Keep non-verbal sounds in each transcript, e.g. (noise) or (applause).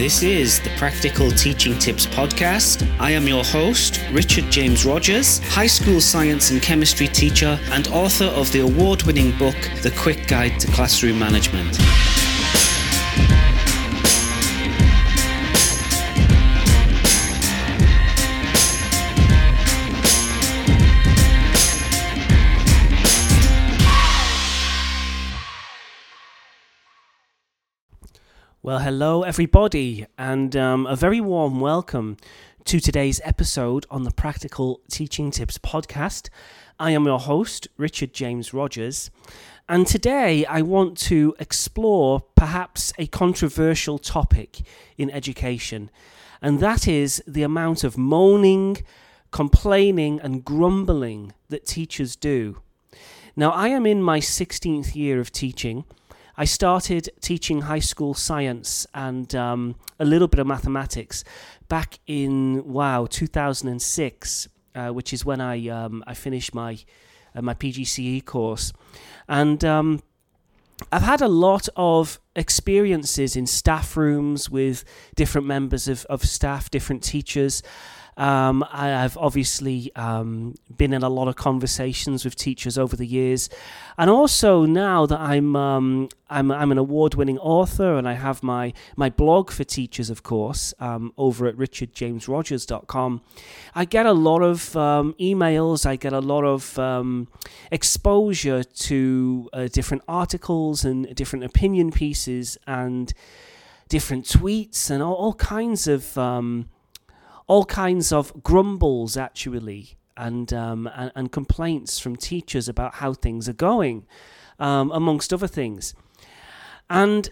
This is the Practical Teaching Tips Podcast. I am your host, Richard James Rogers, high school science and chemistry teacher and author of the award winning book, The Quick Guide to Classroom Management. Well, hello, everybody, and um, a very warm welcome to today's episode on the Practical Teaching Tips podcast. I am your host, Richard James Rogers, and today I want to explore perhaps a controversial topic in education, and that is the amount of moaning, complaining, and grumbling that teachers do. Now, I am in my 16th year of teaching I started teaching high school science and um, a little bit of mathematics back in wow 2006, uh, which is when I um, I finished my uh, my PGCE course, and um, I've had a lot of experiences in staff rooms with different members of, of staff, different teachers. Um, I, have obviously um, been in a lot of conversations with teachers over the years, and also now that I'm um, I'm, I'm an award-winning author and I have my my blog for teachers, of course, um, over at richardjamesrogers.com. I get a lot of um, emails. I get a lot of um, exposure to uh, different articles and different opinion pieces and different tweets and all, all kinds of all kinds of grumbles actually and, um, and, and complaints from teachers about how things are going, um, amongst other things. And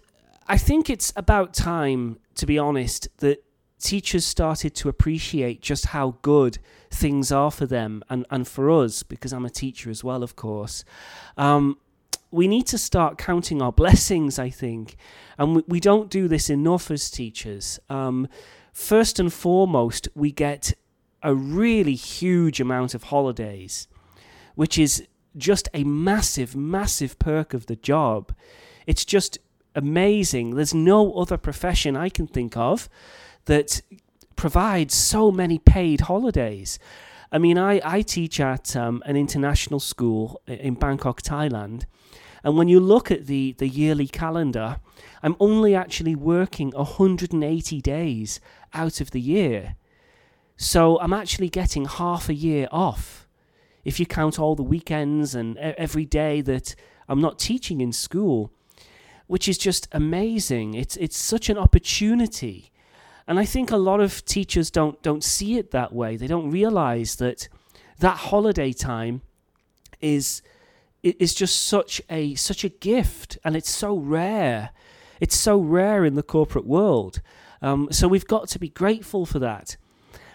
I think it's about time, to be honest, that teachers started to appreciate just how good things are for them and, and for us, because I'm a teacher as well, of course. Um, we need to start counting our blessings, I think. And we, we don't do this enough as teachers. Um, first and foremost, we get a really huge amount of holidays, which is just a massive, massive perk of the job. It's just amazing. There's no other profession I can think of that provides so many paid holidays. I mean, I, I teach at um, an international school in Bangkok, Thailand. And when you look at the, the yearly calendar, I'm only actually working 180 days out of the year. So I'm actually getting half a year off if you count all the weekends and every day that I'm not teaching in school, which is just amazing. It's it's such an opportunity. And I think a lot of teachers don't don't see it that way. They don't realize that that holiday time is is just such a such a gift and it's so rare. It's so rare in the corporate world. Um, so we've got to be grateful for that.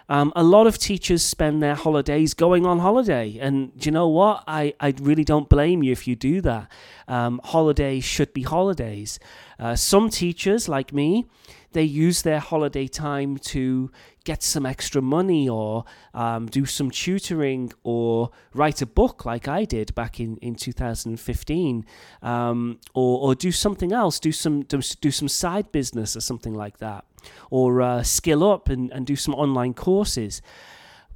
Um, a lot of teachers spend their holidays going on holiday. And do you know what? I, I really don't blame you if you do that. Um, holidays should be holidays. Uh, some teachers, like me, they use their holiday time to get some extra money or um, do some tutoring or write a book like I did back in, in 2015 um, or, or do something else, do some, do some side business or something like that or uh, skill up and, and do some online courses.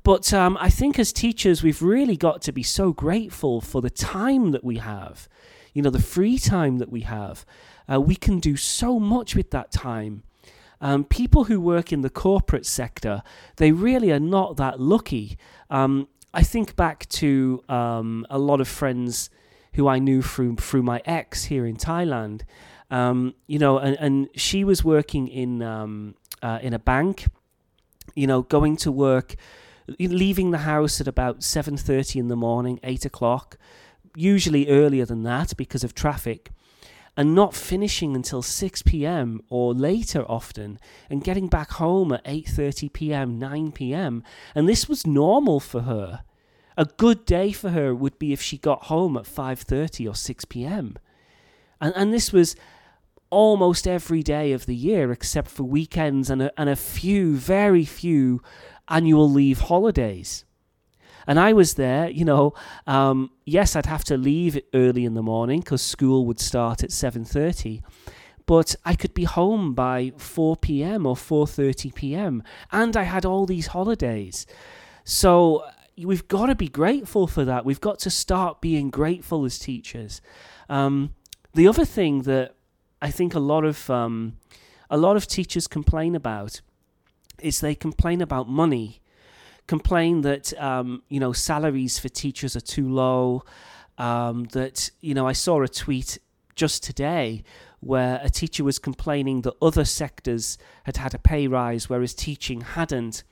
But um, I think as teachers, we've really got to be so grateful for the time that we have, you know, the free time that we have. Uh, we can do so much with that time. Um, people who work in the corporate sector, they really are not that lucky. Um, I think back to um, a lot of friends who I knew through through my ex here in Thailand. Um, you know, and, and she was working in um, uh, in a bank. You know, going to work, leaving the house at about seven thirty in the morning, eight o'clock, usually earlier than that because of traffic and not finishing until 6 p.m. or later often and getting back home at 8:30 p.m., 9 p.m. and this was normal for her. A good day for her would be if she got home at 5:30 or 6 p.m. And and this was almost every day of the year except for weekends and a, and a few very few annual leave holidays. And I was there, you know. Um, yes, I'd have to leave early in the morning because school would start at seven thirty. but I could be home by 4 p.m. or 4:30 p.m. and I had all these holidays. So we've got to be grateful for that. We've got to start being grateful as teachers. Um, the other thing that I think a lot of um, a lot of teachers complain about is they complain about money, complain that um, you know salaries for teachers are too low. Um, that you know, I saw a tweet just today where a teacher was complaining that other sectors had had a pay rise, whereas teaching hadn't.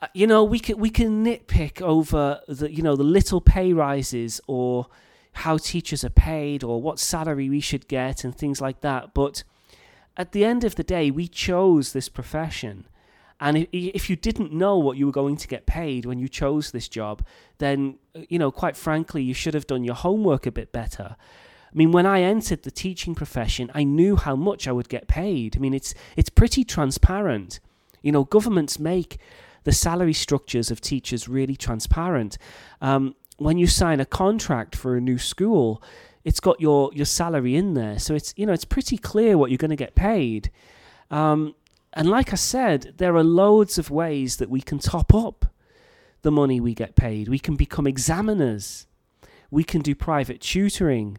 Uh, you know, we can we can nitpick over the you know the little pay rises or how teachers are paid or what salary we should get and things like that, but at the end of the day, we chose this profession. And if you didn't know what you were going to get paid when you chose this job, then, you know, quite frankly, you should have done your homework a bit better. I mean, when I entered the teaching profession, I knew how much I would get paid. I mean, it's it's pretty transparent. You know, governments make the salary structures of teachers really transparent. Um, when you sign a contract for a new school, it's got your your salary in there, so it's you know it's pretty clear what you're going to get paid. Um, and like I said, there are loads of ways that we can top up the money we get paid. We can become examiners. We can do private tutoring.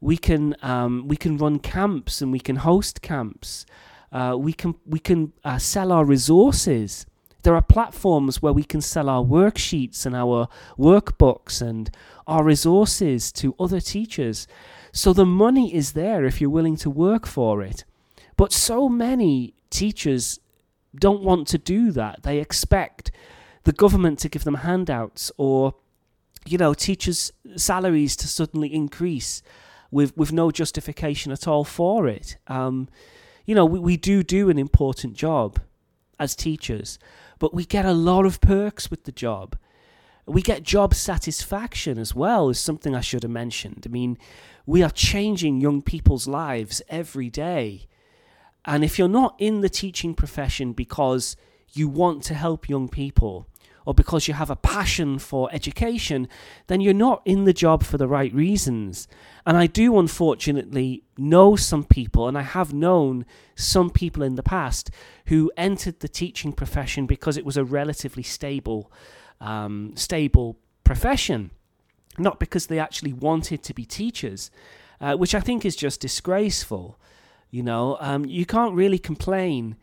We can um, we can run camps and we can host camps. Uh, we can we can uh, sell our resources. There are platforms where we can sell our worksheets and our workbooks and our resources to other teachers. So the money is there if you're willing to work for it. But so many teachers don't want to do that. They expect the government to give them handouts or you know teachers salaries to suddenly increase with with no justification at all for it um, you know we, we do do an important job as teachers but we get a lot of perks with the job. We get job satisfaction as well, is something I should have mentioned. I mean, we are changing young people's lives every day. And if you're not in the teaching profession because you want to help young people, or because you have a passion for education, then you're not in the job for the right reasons. And I do unfortunately know some people, and I have known some people in the past who entered the teaching profession because it was a relatively stable, um, stable profession, not because they actually wanted to be teachers, uh, which I think is just disgraceful. You know, um, you can't really complain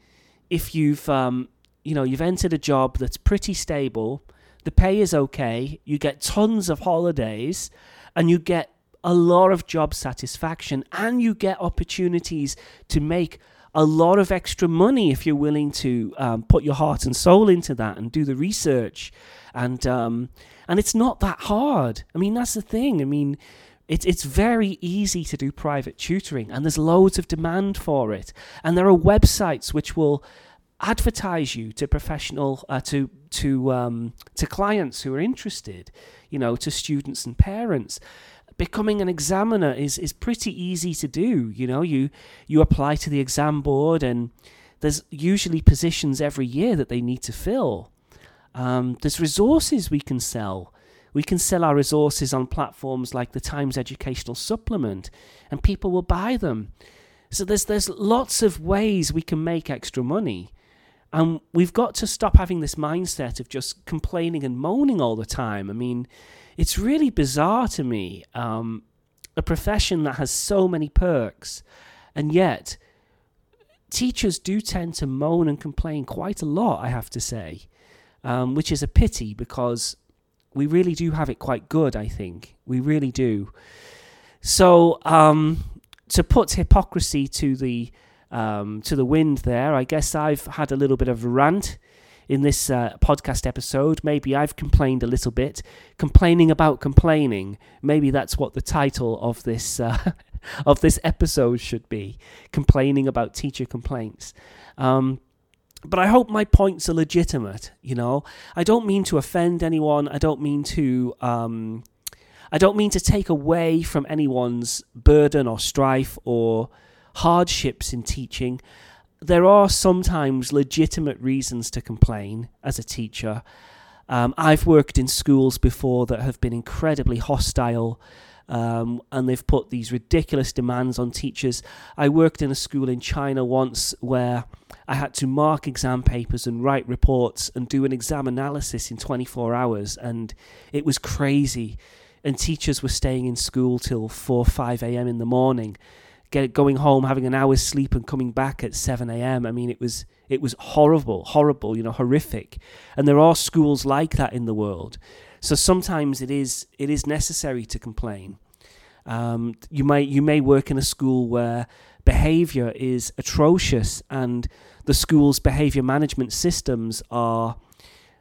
if you've um, you know, you've entered a job that's pretty stable, the pay is okay, you get tons of holidays, and you get a lot of job satisfaction, and you get opportunities to make a lot of extra money if you're willing to um, put your heart and soul into that and do the research, and um, and it's not that hard. I mean, that's the thing. I mean. It's it's very easy to do private tutoring, and there's loads of demand for it. And there are websites which will advertise you to professional uh, to to um, to clients who are interested, you know, to students and parents. Becoming an examiner is is pretty easy to do. You know, you you apply to the exam board, and there's usually positions every year that they need to fill. Um, there's resources we can sell. We can sell our resources on platforms like the Times Educational Supplement, and people will buy them. So there's there's lots of ways we can make extra money. And we've got to stop having this mindset of just complaining and moaning all the time. I mean, it's really bizarre to me. Um, a profession that has so many perks, and yet teachers do tend to moan and complain quite a lot, I have to say, um, which is a pity because we really do have it quite good, I think. We really do. So, um, to put hypocrisy to the um, to the wind there. I guess I've had a little bit of rant in this uh, podcast episode. Maybe I've complained a little bit, complaining about complaining. Maybe that's what the title of this uh, (laughs) of this episode should be: complaining about teacher complaints. Um, but I hope my points are legitimate. You know, I don't mean to offend anyone. I don't mean to. Um, I don't mean to take away from anyone's burden or strife or hardships in teaching, there are sometimes legitimate reasons to complain as a teacher. Um, I've worked in schools before that have been incredibly hostile Um, and they've put these ridiculous demands on teachers. I worked in a school in China once where I had to mark exam papers and write reports and do an exam analysis in 24 hours, and it was crazy. And teachers were staying in school till 4 5 a.m. in the morning, get, going home, having an hour's sleep, and coming back at 7 a.m. I mean, it was it was horrible, horrible, you know, horrific. And there are schools like that in the world. So sometimes it is it is necessary to complain. Um, you may you may work in a school where behaviour is atrocious and the school's behaviour management systems are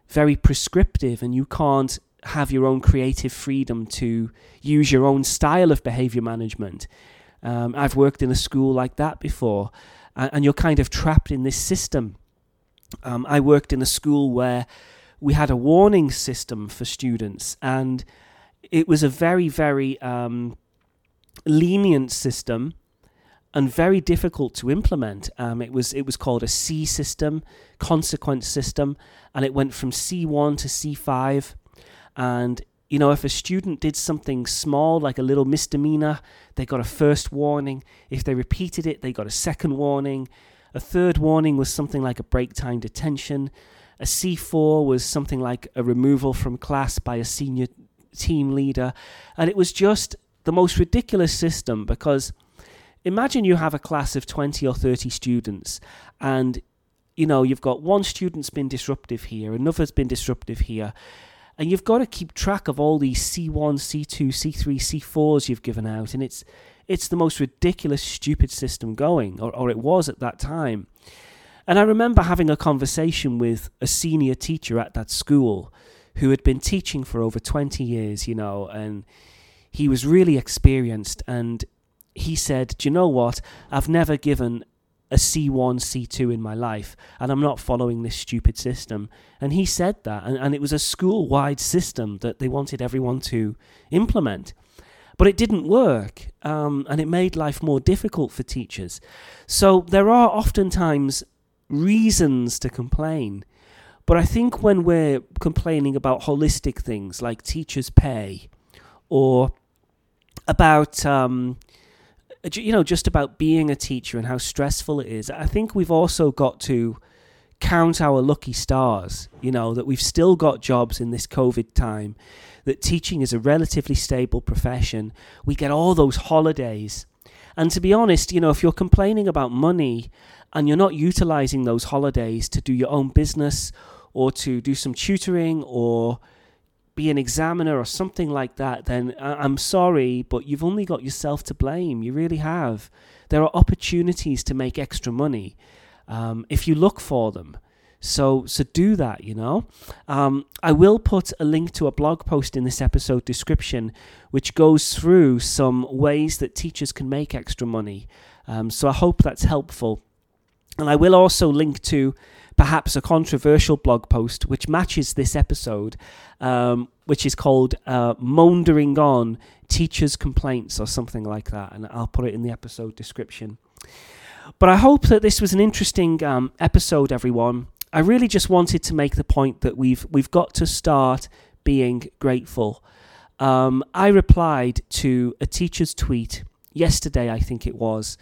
very prescriptive and you can't have your own creative freedom to use your own style of behavior management. Um, I've worked in a school like that before, and, and you're kind of trapped in this system. Um, I worked in a school where we had a warning system for students, and it was a very, very um, lenient system and very difficult to implement. Um, it was it was called a C system, consequence system, and it went from C1 to C5. And you know, if a student did something small, like a little misdemeanor, they got a first warning. If they repeated it, they got a second warning. A third warning was something like a break time detention. A C4 was something like a removal from class by a senior team leader. And it was just the most ridiculous system because imagine you have a class of 20 or 30 students and you know you've got one student's been disruptive here another's been disruptive here and you've got to keep track of all these C1, C2, C3, C4s you've given out and it's it's the most ridiculous stupid system going or, or it was at that time and I remember having a conversation with a senior teacher at that school who had been teaching for over 20 years, you know, and he was really experienced. And he said, Do you know what? I've never given a C1, C2 in my life, and I'm not following this stupid system. And he said that, and, and it was a school wide system that they wanted everyone to implement. But it didn't work, um, and it made life more difficult for teachers. So there are oftentimes reasons to complain. But I think when we're complaining about holistic things like teachers' pay or about, um, Uh, you know, just about being a teacher and how stressful it is, I think we've also got to count our lucky stars, you know, that we've still got jobs in this COVID time, that teaching is a relatively stable profession. We get all those holidays. And to be honest, you know, if you're complaining about money and you're not utilizing those holidays to do your own business or to do some tutoring or be an examiner or something like that, then I'm sorry, but you've only got yourself to blame. You really have. There are opportunities to make extra money um, if you look for them. So, so do that, you know. Um, I will put a link to a blog post in this episode description, which goes through some ways that teachers can make extra money. Um, so I hope that's helpful. And I will also link to perhaps a controversial blog post which matches this episode, um, which is called uh, On Teachers' Complaints or something like that. And I'll put it in the episode description. But I hope that this was an interesting um, episode, everyone. I really just wanted to make the point that we've we've got to start being grateful. Um, I replied to a teacher's tweet yesterday, I think it was,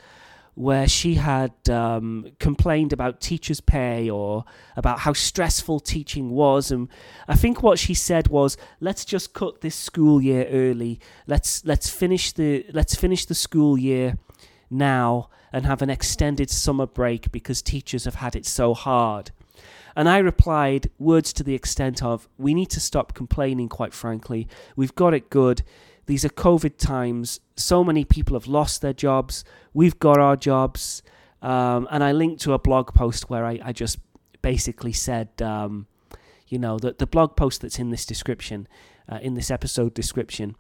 where she had um, complained about teachers' pay or about how stressful teaching was. And I think what she said was, "Let's just cut this school year early. Let's let's finish the let's finish the school year now and have an extended summer break because teachers have had it so hard." And I replied words to the extent of, "We need to stop complaining. Quite frankly, we've got it good." These are COVID times. So many people have lost their jobs. We've got our jobs. Um, and I linked to a blog post where I, I just basically said, um, you know, that the blog post that's in this description, uh, in this episode description.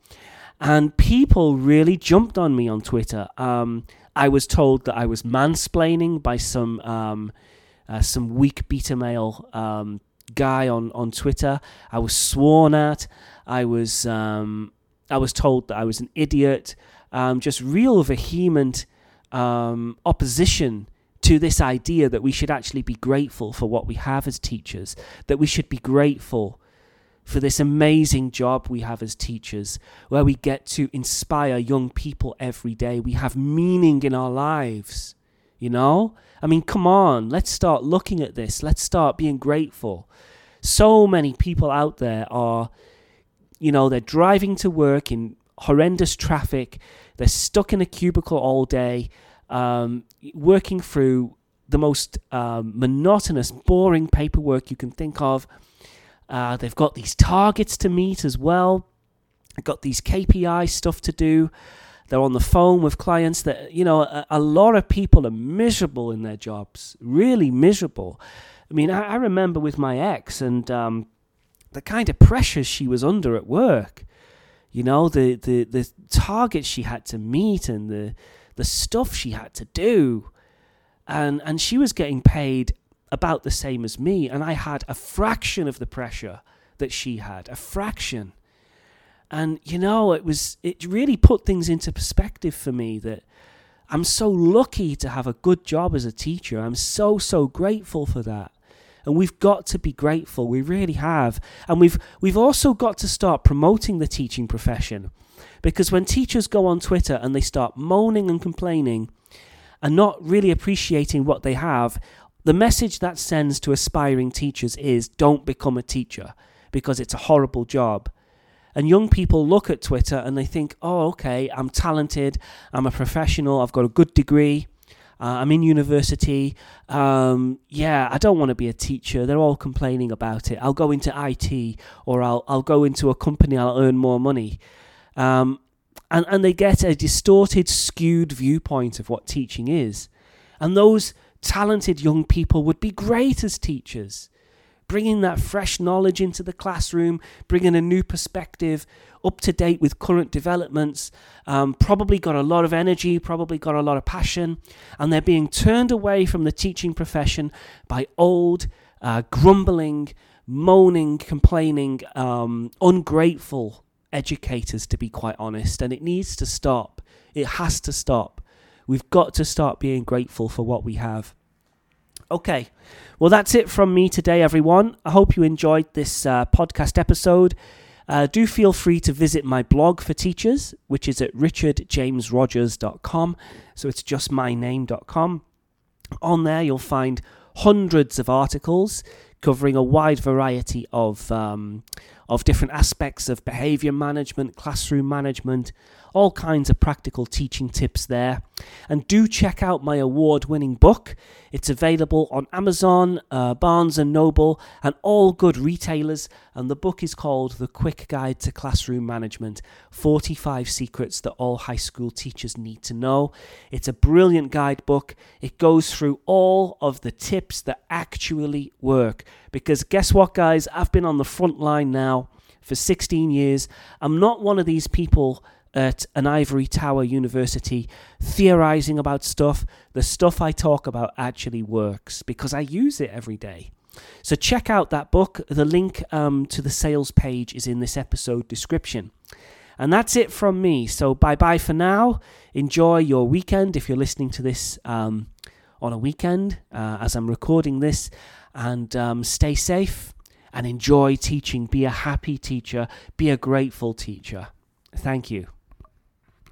And people really jumped on me on Twitter. Um, I was told that I was mansplaining by some um, uh, some weak beta male um, guy on, on Twitter. I was sworn at. I was um, I was told that I was an idiot, um, just real vehement um, opposition to this idea that we should actually be grateful for what we have as teachers, that we should be grateful for this amazing job we have as teachers, where we get to inspire young people every day. We have meaning in our lives. You know? I mean, come on, let's start looking at this. Let's start being grateful. So many people out there are, you know, they're driving to work in horrendous traffic, they're stuck in a cubicle all day, um, working through the most um, monotonous, boring paperwork you can think of. Uh, they've got these targets to meet as well. They've got these KPI stuff to do. They're on the phone with clients that, you know, a, a lot of people are miserable in their jobs, really miserable. I mean, I, I remember with my ex and um, the kind of pressures she was under at work. You know, the, the, the targets she had to meet and the, the stuff she had to do. And, and she was getting paid about the same as me, and I had a fraction of the pressure that she had, a fraction. And you know, it was it really put things into perspective for me that I'm so lucky to have a good job as a teacher. I'm so so grateful for that. And we've got to be grateful. We really have. And we've we've also got to start promoting the teaching profession. Because when teachers go on Twitter and they start moaning and complaining and not really appreciating what they have, the message that sends to aspiring teachers is don't become a teacher because it's a horrible job. And young people look at Twitter and they think, oh, okay, I'm talented, I'm a professional, I've got a good degree, uh, I'm in university. Um, yeah, I don't want to be a teacher. They're all complaining about it. I'll go into IT or I'll, I'll go into a company, I'll earn more money. Um, and, and they get a distorted, skewed viewpoint of what teaching is. And those talented young people would be great as teachers, bringing that fresh knowledge into the classroom, bringing a new perspective, up to date with current developments, um, probably got a lot of energy, probably got a lot of passion, and they're being turned away from the teaching profession by old, uh, grumbling, moaning, complaining, um, ungrateful educators, to be quite honest, and it needs to stop. It has to stop. We've got to start being grateful for what we have. Okay, well, that's it from me today, everyone. I hope you enjoyed this uh, podcast episode. Uh, do feel free to visit my blog for teachers, which is at richardjamesrogers.com. So it's just my name.com. On there, you'll find hundreds of articles covering a wide variety of um, of different aspects of behavior management, classroom management, all kinds of practical teaching tips there. And do check out my award winning book. It's available on Amazon, uh, Barnes and Noble, and all good retailers. And the book is called The Quick Guide to Classroom Management 45 Secrets That All High School Teachers Need to Know. It's a brilliant guidebook. It goes through all of the tips that actually work. Because guess what, guys? I've been on the front line now for 16 years. I'm not one of these people at an ivory tower university theorizing about stuff. The stuff I talk about actually works because I use it every day. So check out that book. The link um, to the sales page is in this episode description. And that's it from me. So bye bye for now. Enjoy your weekend if you're listening to this um, on a weekend uh, as I'm recording this. And um, stay safe and enjoy teaching. Be a happy teacher. Be a grateful teacher. Thank you.